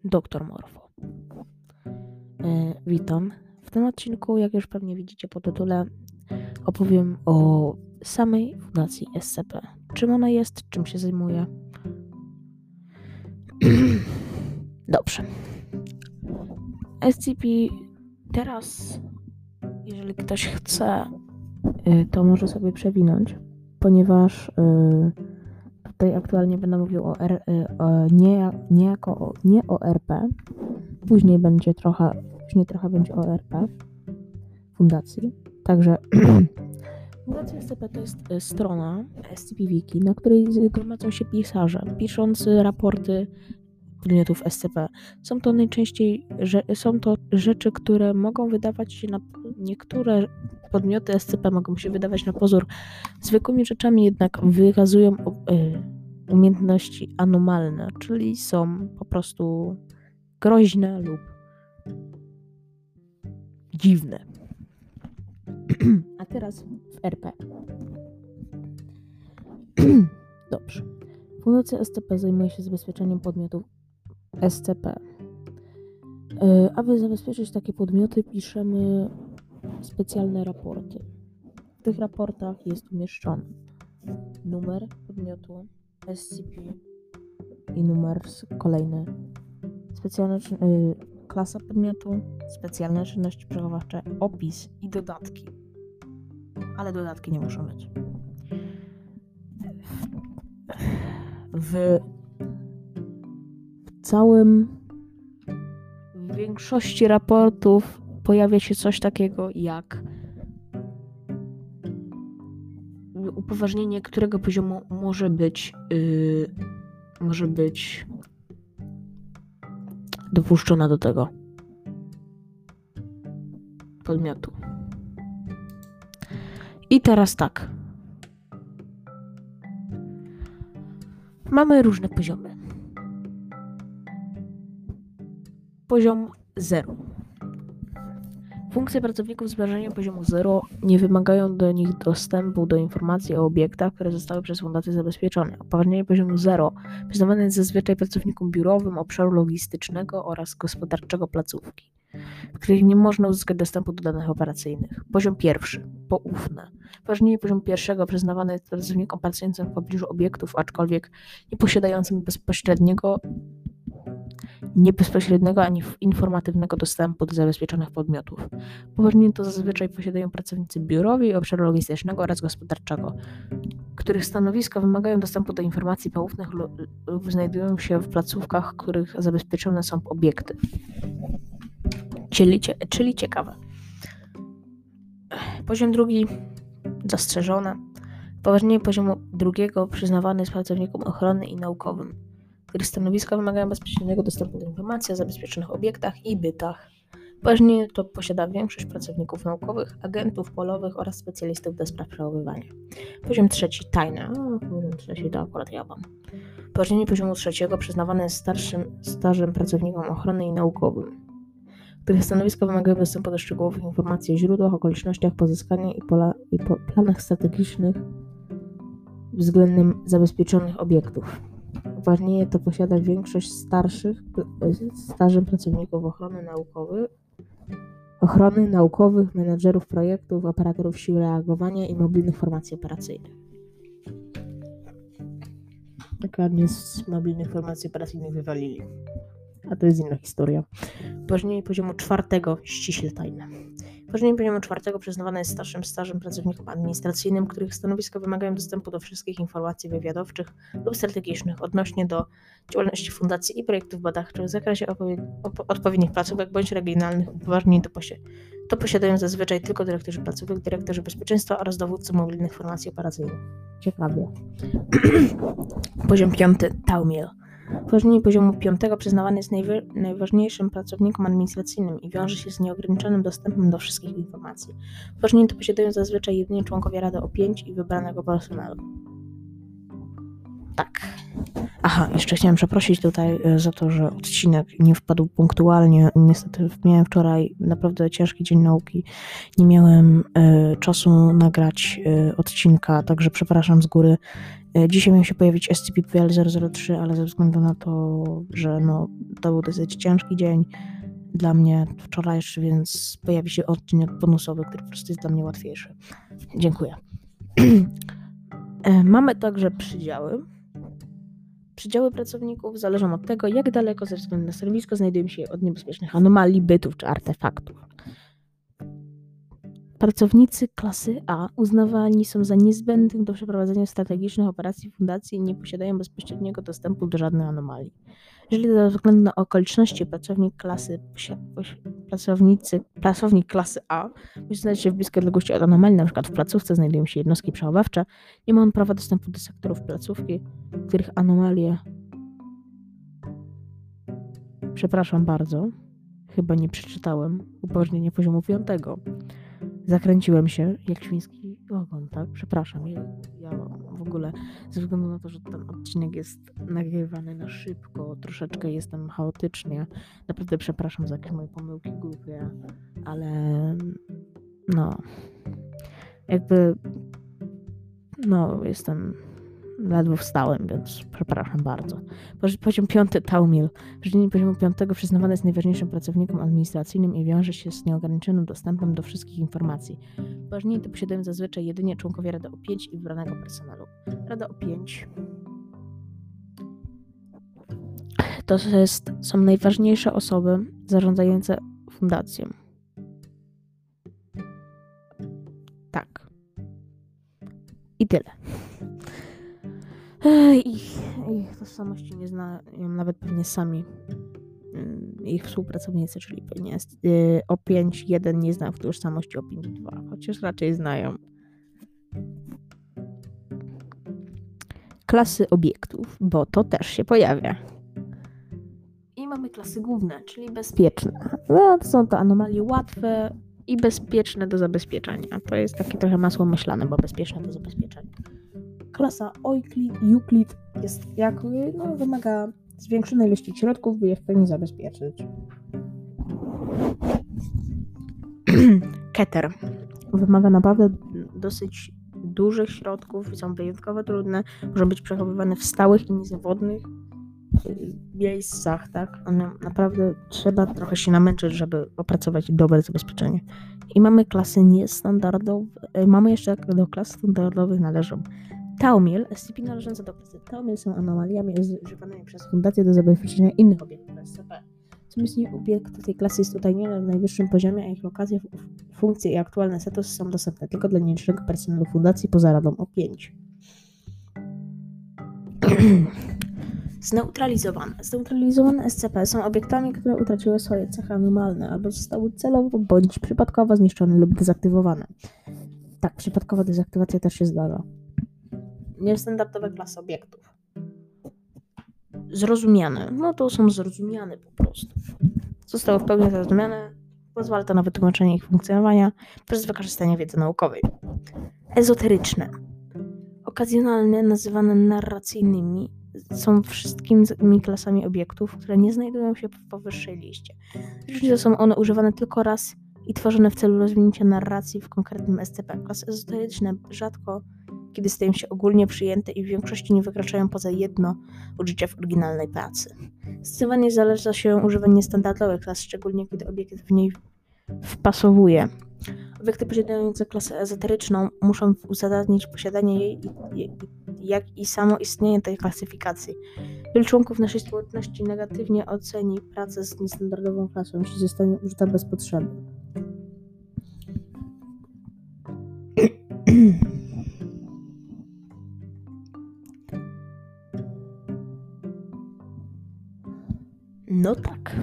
Dr Morfo. E, witam. W tym odcinku, jak już pewnie widzicie po tytule, opowiem o samej Fundacji SCP. Czym ona jest, czym się zajmuje. Dobrze. SCP teraz, jeżeli ktoś chce, y, to może sobie przewinąć, ponieważ y, tutaj aktualnie będę mówił o, R, o nie, nie jako o, nie o RP. Później będzie trochę, później trochę będzie o RP fundacji. Także Fundacja SCP to jest y, strona SCP Wiki, na której gromadzą się pisarze piszący raporty podmiotów SCP. Są to najczęściej że, są to rzeczy, które mogą wydawać się na niektóre podmioty SCP mogą się wydawać na pozór zwykłymi rzeczami, jednak wykazują y, umiejętności anomalne, czyli są po prostu groźne lub dziwne. A teraz w RP. Dobrze. Fundacja SCP zajmuje się zabezpieczeniem podmiotów SCP. Yy, Aby zabezpieczyć takie podmioty, piszemy specjalne raporty. W tych raportach jest umieszczony numer podmiotu SCP i numer kolejny. Specjalne, yy, klasa podmiotu, specjalne czynności przechowawcze, opis i dodatki. Ale dodatki nie muszą być. W całym w większości raportów pojawia się coś takiego jak upoważnienie, którego poziomu może być yy, może być dopuszczona do tego podmiotu. I teraz tak. Mamy różne poziomy. Poziom 0. Funkcje pracowników z wrażeniem poziomu 0 nie wymagają do nich dostępu do informacji o obiektach, które zostały przez fundację zabezpieczone. Upoważnienie poziomu 0 przyznawane jest zazwyczaj pracownikom biurowym obszaru logistycznego oraz gospodarczego placówki, w których nie można uzyskać dostępu do danych operacyjnych. Poziom pierwszy poufne. Upoważnienie poziomu pierwszego przyznawane jest pracownikom pracującym w pobliżu obiektów, aczkolwiek nie posiadającym bezpośredniego nie bezpośredniego ani informatywnego dostępu do zabezpieczonych podmiotów. Upoważnienie to zazwyczaj posiadają pracownicy biurowi, obszaru logistycznego oraz gospodarczego, których stanowiska wymagają dostępu do informacji poufnych lub znajdują się w placówkach, których zabezpieczone są obiekty. Czyli, czyli ciekawe. Poziom drugi zastrzeżone. Upoważnienie poziomu drugiego przyznawane jest pracownikom ochrony i naukowym których stanowiska wymagają bezpośredniego dostępu do informacji o zabezpieczonych obiektach i bytach. Upoważnienie to posiada większość pracowników naukowych, agentów polowych oraz specjalistów do spraw przechowywania. Poziom trzeci tajne. O, poziom trzeci to akurat ja mam. Upoważnienie poziomu trzeciego przyznawane jest starszym stażem pracownikom ochrony i naukowym, których stanowiska wymagają dostępu do szczegółowych informacji o źródłach, okolicznościach pozyskania i, pola, i po planach strategicznych względem zabezpieczonych obiektów. Upoważnienie to posiada większość starszych, stażem pracowników ochrony naukowej, ochrony naukowych, menedżerów projektów, operatorów sił reagowania i mobilnych formacji operacyjnych. Dokładnie z mobilnych formacji operacyjnych wywalili. A to jest inna historia. Upoważnienie poziomu czwartego ściśle tajne. Upoważnienie poziomu czwartego przyznawane jest starszym stażem pracownikom administracyjnym, których stanowiska wymagają dostępu do wszystkich informacji wywiadowczych lub strategicznych odnośnie do działalności fundacji i projektów badawczych w zakresie odpowiednich placówek bądź regionalnych upoważnień to, posi to posiadają zazwyczaj tylko dyrektorzy placówek, dyrektorzy bezpieczeństwa oraz dowódcy mobilnych formacji operacyjnych. Ciekawie. Poziom piąty. Taumiel. Upoważnienie poziomu 5 przyznawane jest najważniejszym pracownikom administracyjnym i wiąże się z nieograniczonym dostępem do wszystkich informacji. Upoważnienie to posiadają zazwyczaj jedynie członkowie Rady O5 i wybranego personelu. Tak. Aha, jeszcze chciałem przeprosić tutaj e, za to, że odcinek nie wpadł punktualnie. Niestety miałem wczoraj naprawdę ciężki dzień nauki. Nie miałem y, czasu nagrać y, odcinka, także przepraszam z góry. Y, dzisiaj miał się pojawić SCP-PL003, ale ze względu na to, że no, to był dosyć ciężki dzień dla mnie wczorajszy, więc pojawi się odcinek bonusowy, który po prostu jest dla mnie łatwiejszy. Dziękuję. Mamy także przydziały Przydziały pracowników zależą od tego, jak daleko ze względu na stanowisko znajdują się od niebezpiecznych anomalii, bytów czy artefaktów. Pracownicy klasy A uznawani są za niezbędnych do przeprowadzenia strategicznych operacji fundacji i nie posiadają bezpośredniego dostępu do żadnej anomalii. Jeżeli ze względu na okoliczności pracownik klasy pracownicy, pracownik klasy A musi znaleźć się w bliskiej odległości od anomalii, np. w placówce znajdują się jednostki przechowawcze, nie ma on prawa dostępu do sektorów placówki, których anomalie Przepraszam bardzo, chyba nie przeczytałem upoważnienia poziomu 5. Zakręciłem się jak świński ogon, tak? Przepraszam, ja, ja w ogóle ze względu na to, że ten odcinek jest nagrywany na szybko, troszeczkę jestem chaotycznie. Naprawdę przepraszam za jakieś moje pomyłki głupie, ale no jakby no jestem ledwo wstałem, więc przepraszam bardzo. Poziom piąty Taumil. Wyżynie poziomu piątego przyznawane jest najważniejszym pracownikom administracyjnym i wiąże się z nieograniczonym dostępem do wszystkich informacji. Upoważnienie to posiadają zazwyczaj jedynie członkowie Rady O5 i wybranego personelu. Rada O5 to jest, są najważniejsze osoby zarządzające fundacją. Tak. I tyle. Ich, ich tożsamości nie znają nawet pewnie sami mm, ich współpracownicy, czyli pewnie y, O5.1 nie znają tożsamości O5.2, chociaż raczej znają. Klasy obiektów, bo to też się pojawia. I mamy klasy główne, czyli bezpieczne. No, to są to anomalie łatwe i bezpieczne do zabezpieczenia. To jest takie trochę masło myślane, bo bezpieczne do zabezpieczenia. Klasa Euclid, jest jak, no, wymaga zwiększonej ilości środków, by je w pełni zabezpieczyć. Keter wymaga naprawdę dosyć dużych środków, są wyjątkowo trudne, muszą być przechowywane w stałych i niezawodnych miejscach, tak? One naprawdę trzeba trochę się namęczyć, żeby opracować dobre zabezpieczenie. I mamy klasy niestandardowe, mamy jeszcze do klas standardowych należą Taumiel, SCP należące do klasy Taumiel są anomaliami używanymi przez fundację do zabezpieczenia innych obiektów SCP. Obecnie obiekt tej klasy jest tutaj nie na najwyższym poziomie, a ich lokacje, funkcje i aktualne statusy są dostępne tylko dla nielicznego personelu fundacji poza radą o 5. Zneutralizowane. Zneutralizowane SCP są obiektami, które utraciły swoje cechy anomalne albo zostały celowo bądź przypadkowo zniszczone lub dezaktywowane. Tak, przypadkowa dezaktywacja też się zdarza. Niestandardowe klasy obiektów. Zrozumiane. No to są zrozumiane po prostu. Zostały w pełni zrozumiane. Pozwala to na wytłumaczenie ich funkcjonowania przez wykorzystanie wiedzy naukowej. Ezoteryczne. Okazjonalne, nazywane narracyjnymi, są wszystkimi klasami obiektów, które nie znajdują się w powyższej liście. Różnice są one używane tylko raz i tworzone w celu rozwinięcia narracji w konkretnym SCP. Klasy ezoteryczne rzadko kiedy stają się ogólnie przyjęte i w większości nie wykraczają poza jedno użycie w oryginalnej pracy. Zdecydowanie zależy się używanie standardowych klas, szczególnie kiedy obiekt w niej wpasowuje. Obiekty posiadające klasę ezoteryczną muszą uzasadnić posiadanie jej, jak i samo istnienie tej klasyfikacji. Wielu członków naszej społeczności negatywnie oceni pracę z niestandardową klasą, jeśli zostanie użyta bez potrzeby. No tak.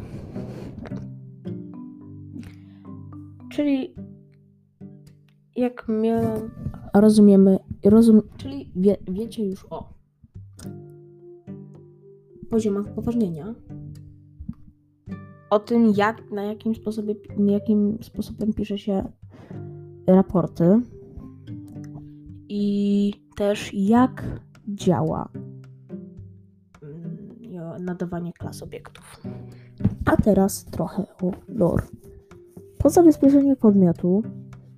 Czyli jak miałem, rozumiemy, rozum, czyli wie, wiecie już o poziomach upoważnienia, o tym jak, na jakim sposobie, jakim sposobem pisze się raporty i też jak działa nadawanie klas obiektów. A teraz trochę o lore. Po zabezpieczeniu podmiotu,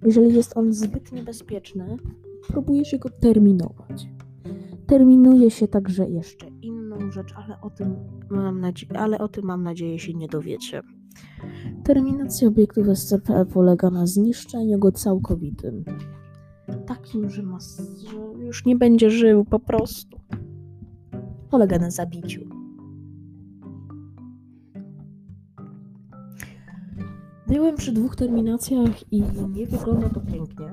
jeżeli jest on zbyt niebezpieczny, próbuje się go terminować. Terminuje się także jeszcze inną rzecz, ale o tym mam, nadzie- ale o tym mam nadzieję się nie dowiecie. Terminacja obiektów SCP polega na zniszczeniu go całkowitym. Takim, że, ma, że już nie będzie żył po prostu. Polega na zabiciu. Byłem przy dwóch terminacjach i nie wygląda to pięknie.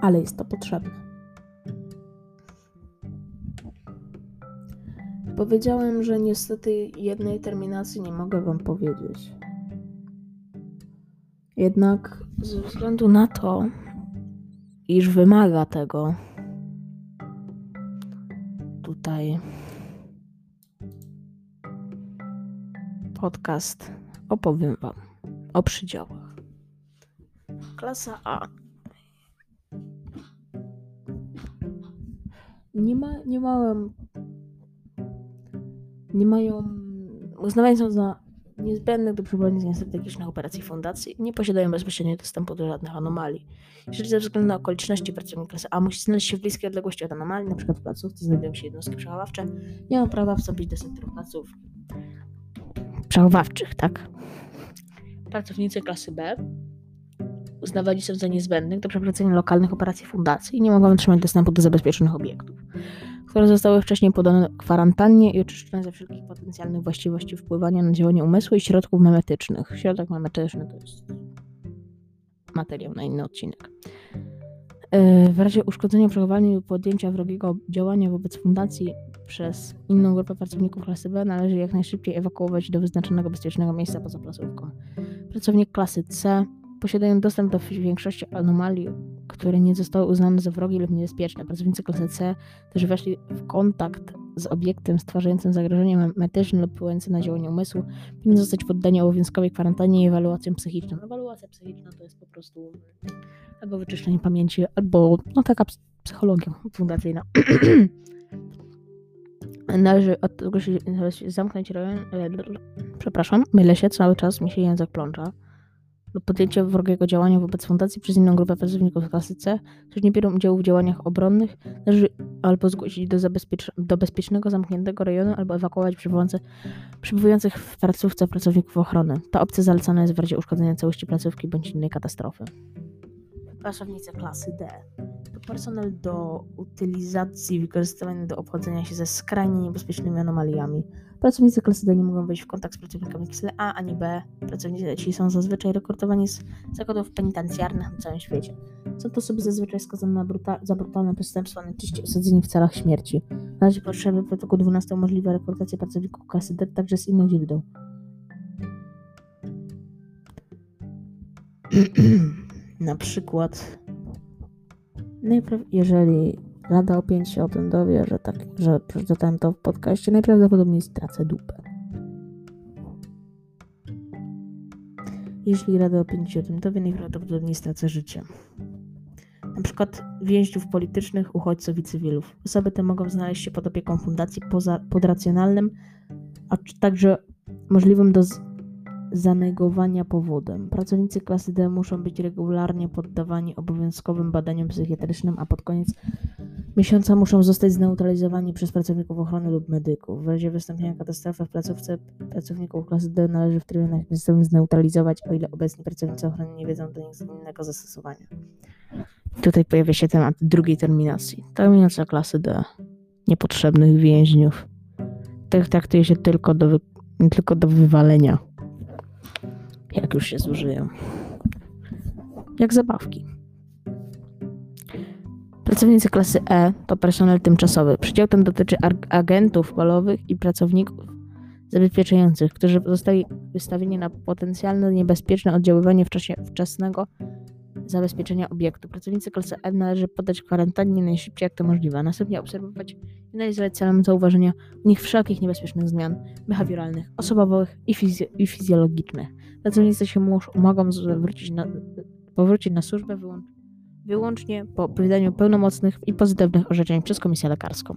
Ale jest to potrzebne. Powiedziałem, że niestety jednej terminacji nie mogę Wam powiedzieć. Jednak ze względu na to, iż wymaga tego, tutaj podcast opowiem Wam o przydziałach. Klasa A. Nie, ma, nie małem. Nie mają. Uznawane są za niezbędne do przeprowadzenia strategicznych operacji fundacji nie posiadają bezpośrednio dostępu do żadnych anomalii. Jeżeli ze względu na okoliczności pracownik klasy A musi znaleźć się w bliskiej odległości od anomalii, np. w placówce znajdują się jednostki przechowawcze, nie ma prawa wstąpić do sektorów placówki przechowawczych, tak? Pracownicy klasy B uznawani są za niezbędnych do przeprowadzenia lokalnych operacji fundacji i nie mogą otrzymać dostępu do zabezpieczonych obiektów, które zostały wcześniej podane kwarantannie i oczyszczone ze wszelkich potencjalnych właściwości wpływania na działanie umysłu i środków memetycznych. Środek memetyczny to jest materiał na inny odcinek. E, W razie uszkodzenia przechowalni lub podjęcia wrogiego działania wobec fundacji przez inną grupę pracowników klasy B należy jak najszybciej ewakuować do wyznaczonego bezpiecznego miejsca poza placówką. Pracownik klasy C posiadają dostęp do większości anomalii, które nie zostały uznane za wrogie lub niebezpieczne. Pracownicy klasy C, którzy weszli w kontakt z obiektem stwarzającym zagrożenie metyczne lub wpływające na działanie umysłu, powinni zostać poddani obowiązkowej kwarantannie i ewaluacjom psychiczną. Ewaluacja psychiczna to jest po prostu albo wyczyszczenie pamięci, albo no taka ps- psychologia fundacyjna. Należy od zamknąć rejon, przepraszam, mylę się, cały czas mi się język plącza lub podjęcie wrogiego działania wobec fundacji przez inną grupę pracowników klasy C, którzy nie biorą udziału w działaniach obronnych, należy albo zgłosić do, zabezpiecz- do bezpiecznego, zamkniętego rejonu, albo ewakuować przybywających w placówce pracowników ochrony. Ta opcja zalecana jest w razie uszkodzenia całości placówki bądź innej katastrofy. Pracownicy klasy D to personel do utylizacji wykorzystywany do obchodzenia się ze skrajnie niebezpiecznymi anomaliami. Pracownicy klasy D nie mogą wejść w kontakt z pracownikami klasy A ani B. Pracownicy ci są zazwyczaj rekrutowani z zakładów penitencjarnych na całym świecie. Są to osoby zazwyczaj skazane na bruta- za brutalne przestępstwa, najczęściej osadzeni w celach śmierci. Na razie potrzeby protokół 12 umożliwia rekrutację pracowników klasy D także z innych źródeł. na przykład najpra- jeżeli Rada Opięć się o tym dowie, że tak, że przeczytałem to w podcaście, najprawdopodobniej stracę dupę. Jeśli Rada Opięć się o tym dowie, najprawdopodobniej stracę życie. Na przykład więźniów politycznych, uchodźców i cywilów. Osoby te mogą znaleźć się pod opieką fundacji poza, pod racjonalnym, a także możliwym do zanegowania powodem. Pracownicy klasy D muszą być regularnie poddawani obowiązkowym badaniom psychiatrycznym, a pod koniec miesiąca muszą zostać zneutralizowani przez pracowników ochrony lub medyków. W razie wystąpienia katastrofy w placówce pracowników klasy D należy w trybie natychmiastowym zneutralizować, o ile obecni pracownicy ochrony nie wiedzą do nich innego zastosowania. Tutaj pojawia się temat drugiej terminacji. Terminacja klasy D. Niepotrzebnych więźniów. Tych traktuje się tylko do, wy- tylko do wywalenia jak już się zużyją. Jak zabawki. Pracownicy klasy E to personel tymczasowy. Przydział ten dotyczy ag- agentów polowych i pracowników zabezpieczających, którzy zostali wystawieni na potencjalne niebezpieczne oddziaływanie w czasie wczesnego zabezpieczenia obiektu. Pracownicy klasy E należy poddać kwarantannie najszybciej jak to możliwe, następnie obserwować i analizować celem zauważenia u nich wszelkich niebezpiecznych zmian behawioralnych, osobowych i, fizjo- i fizjologicznych. Pracownicy się musz, mogą zwrócić na, powrócić na służbę wyłą, wyłącznie po wydaniu pełnomocnych i pozytywnych orzeczeń przez komisję lekarską.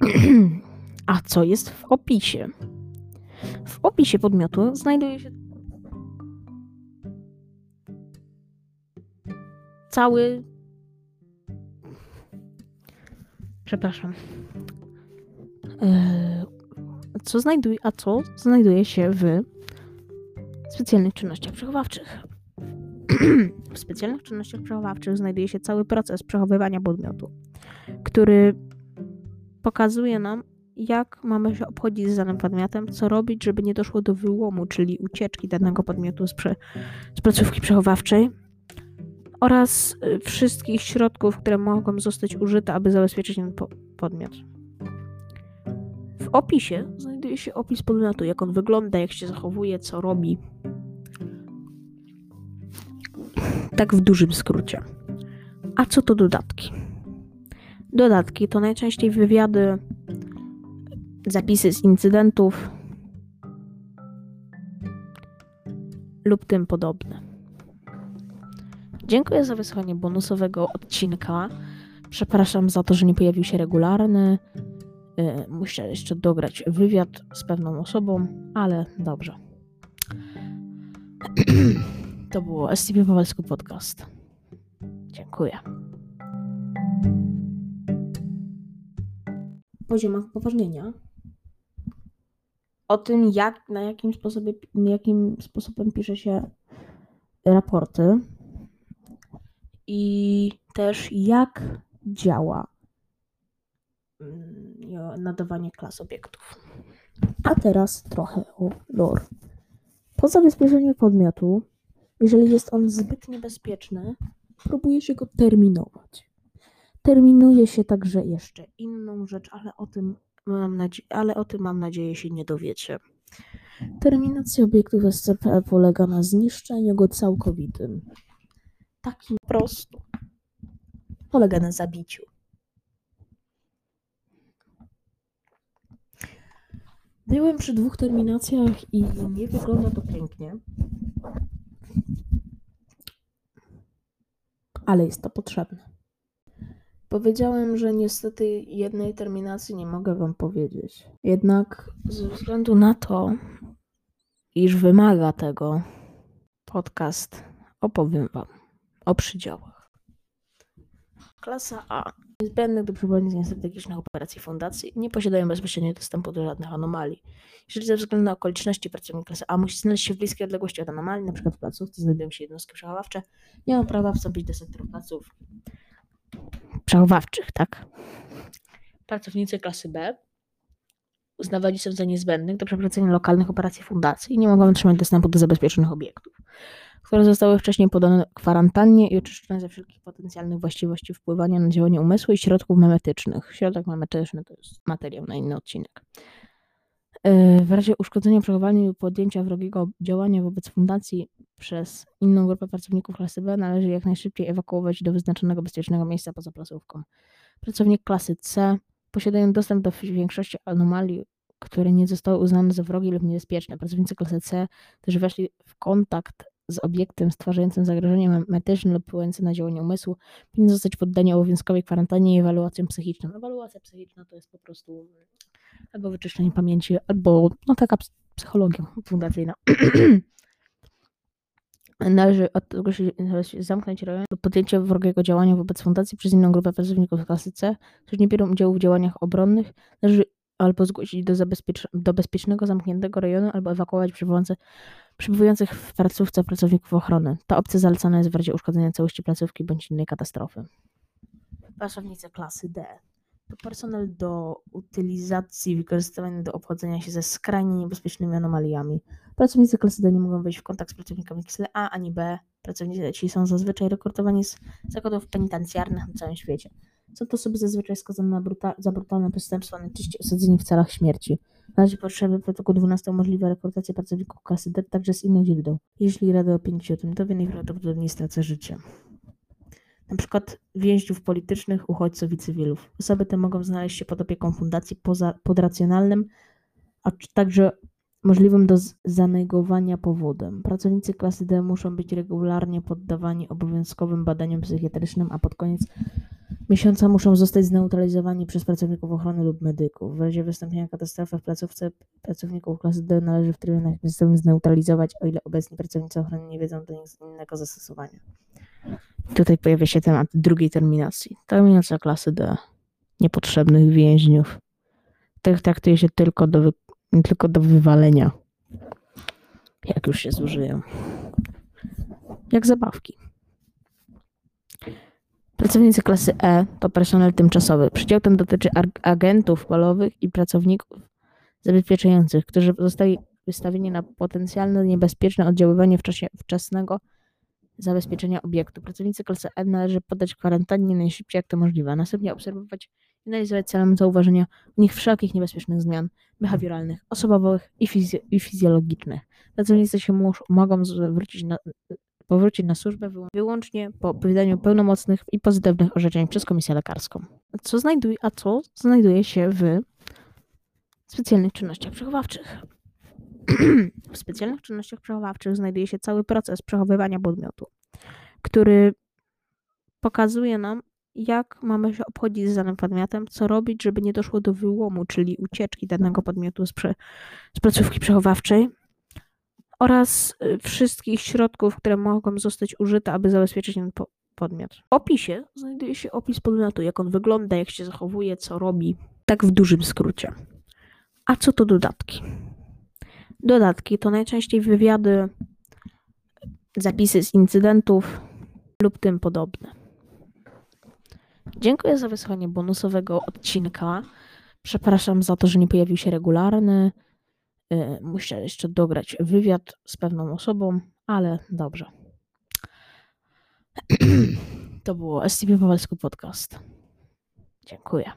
A co jest w opisie? W opisie podmiotu znajduje się cały. Przepraszam. Eee, co znajduje, a co znajduje się w specjalnych czynnościach przechowawczych. w specjalnych czynnościach przechowawczych znajduje się cały proces przechowywania podmiotu, który pokazuje nam, jak mamy się obchodzić z danym podmiotem, co robić, żeby nie doszło do wyłomu, czyli ucieczki danego podmiotu z, prze, z placówki przechowawczej oraz y, wszystkich środków, które mogą zostać użyte, aby zabezpieczyć ten po- podmiot. W opisie znajduje się opis podmiotu, jak on wygląda, jak się zachowuje, co robi. Tak w dużym skrócie. A co to dodatki? Dodatki to najczęściej wywiady, zapisy z incydentów lub tym podobne. Dziękuję za wysłuchanie bonusowego odcinka. Przepraszam za to, że nie pojawił się regularny. Yy, Muszę jeszcze dograć wywiad z pewną osobą, ale dobrze. To było SCP Pawelski Podcast. Dziękuję. Poziomach upoważnienia. O tym, jak, na jakim, sposobie, jakim sposobem pisze się raporty i też jak działa mm, nadawanie klas obiektów. A teraz trochę o lore. Po zabezpieczeniu podmiotu, jeżeli jest on zbyt niebezpieczny, próbuje się go terminować. Terminuje się także jeszcze inną rzecz, ale o tym mam, nadzie- ale o tym mam nadzieję się nie dowiecie. Terminacja obiektów SCP polega na zniszczeniu go całkowitym. Takim prostu. Polega na zabiciu. Byłem przy dwóch terminacjach i nie wygląda to pięknie. Ale jest to potrzebne. Powiedziałem, że niestety jednej terminacji nie mogę wam powiedzieć. Jednak ze względu na to, iż wymaga tego podcast, opowiem wam o przydziałach. Klasa A. Niezbędnych do przeprowadzenia strategicznych operacji fundacji nie posiadają bezpośrednio dostępu do żadnych anomalii. Jeżeli ze względu na okoliczności pracownik klasy A musi znaleźć się w bliskiej odległości od anomalii, np. w placówce znajdują się jednostki przechowawcze, nie ma prawa wstąpić do sektorów placów przechowawczych, tak? Pracownicy klasy B uznawani są za niezbędnych do przeprowadzenia lokalnych operacji fundacji i nie mogą otrzymać dostępu do zabezpieczonych obiektów, które zostały wcześniej podane kwarantannie i oczyszczone ze wszelkich potencjalnych właściwości wpływania na działanie umysłu i środków memetycznych. Środek memetyczny to jest materiał na inny odcinek. Yy, W razie uszkodzenia przechowalni lub podjęcia wrogiego działania wobec fundacji przez inną grupę pracowników klasy B należy jak najszybciej ewakuować do wyznaczonego bezpiecznego miejsca poza placówką. Pracownik klasy C posiadają dostęp do większości anomalii, które nie zostały uznane za wrogie lub niebezpieczne. Pracownicy klasy C, którzy weszli w kontakt z obiektem stwarzającym zagrożenie memetyczne lub wpływające na działanie umysłu, powinni zostać poddani obowiązkowej kwarantannie i ewaluacjom psychiczną. Ewaluacja psychiczna to jest po prostu albo wyczyszczenie pamięci, albo no taka ps- psychologia fundacyjna. Należy od tego się zamknąć rejon lub podjęcie wrogiego działania wobec fundacji przez inną grupę pracowników klasy C, którzy nie biorą udziału w działaniach obronnych, należy albo zgłosić do, do bezpiecznego, zamkniętego rejonu, albo ewakuować przybywające, przybywających w placówce pracowników ochrony. Ta opcja zalecana jest w razie uszkodzenia całości placówki bądź innej katastrofy. Pracownicy klasy D to personel do utylizacji wykorzystywany do obchodzenia się ze skrajnie niebezpiecznymi anomaliami. Pracownicy klasy D nie mogą wejść w kontakt z pracownikami klasy A ani B. Pracownicy ci są zazwyczaj rekrutowani z zakładów penitencjarnych na całym świecie. Są to osoby zazwyczaj skazane na bruta- za brutalne przestępstwa, najczęściej osadzeni w celach śmierci. Na razie potrzeby protokół 12 umożliwia rekrutację pracowników klasy D także z innych źródeł. Jeśli Rada o tym dowie, najprawdopodobniej stracę życie. Na przykład więźniów politycznych, uchodźców i cywilów. Osoby te mogą znaleźć się pod opieką fundacji poza, pod racjonalnym, a także możliwym do zanegowania powodem. Pracownicy klasy D muszą być regularnie poddawani obowiązkowym badaniom psychiatrycznym, a pod koniec miesiąca muszą zostać zneutralizowani przez pracowników ochrony lub medyków. W razie wystąpienia katastrofy w placówce pracowników klasy D należy w trybie natychmiastowym zneutralizować, o ile obecni pracownicy ochrony nie wiedzą do nic innego zastosowania. Tutaj pojawia się temat drugiej terminacji. Terminacja klasy D. Niepotrzebnych więźniów. Tych traktuje się tylko do, tylko do wywalenia. Jak już się zużyją. Jak zabawki. Pracownicy klasy E to personel tymczasowy. Przydział ten dotyczy ag- agentów polowych i pracowników zabezpieczających, którzy zostali wystawieni na potencjalne niebezpieczne oddziaływanie w czasie wczesnego zabezpieczenia obiektu. Pracownicy klasy E należy poddać kwarantannie najszybciej jak to możliwe, następnie obserwować i analizować celem zauważenia u nich wszelkich niebezpiecznych zmian behawioralnych, osobowych i, fizjo- i fizjologicznych. Pracownicy się mogą zwrócić na, powrócić na służbę wyłą- wyłącznie po wydaniu pełnomocnych i pozytywnych orzeczeń przez komisję lekarską. Co znajduje, a co znajduje się w specjalnych czynnościach przechowawczych? w specjalnych czynnościach przechowawczych znajduje się cały proces przechowywania podmiotu, który pokazuje nam, jak mamy się obchodzić z danym podmiotem, co robić, żeby nie doszło do wyłomu, czyli ucieczki danego podmiotu z, prze, z placówki przechowawczej oraz y, wszystkich środków, które mogą zostać użyte, aby zabezpieczyć ten po, podmiot. W opisie znajduje się opis podmiotu, jak on wygląda, jak się zachowuje, co robi. Tak w dużym skrócie. A co to dodatki? Dodatki to najczęściej wywiady, zapisy z incydentów lub tym podobne. Dziękuję za wysłuchanie bonusowego odcinka. Przepraszam za to, że nie pojawił się regularny. Y, Muszę jeszcze dograć wywiad z pewną osobą, ale dobrze. To było SCP Powalski Podcast. Dziękuję.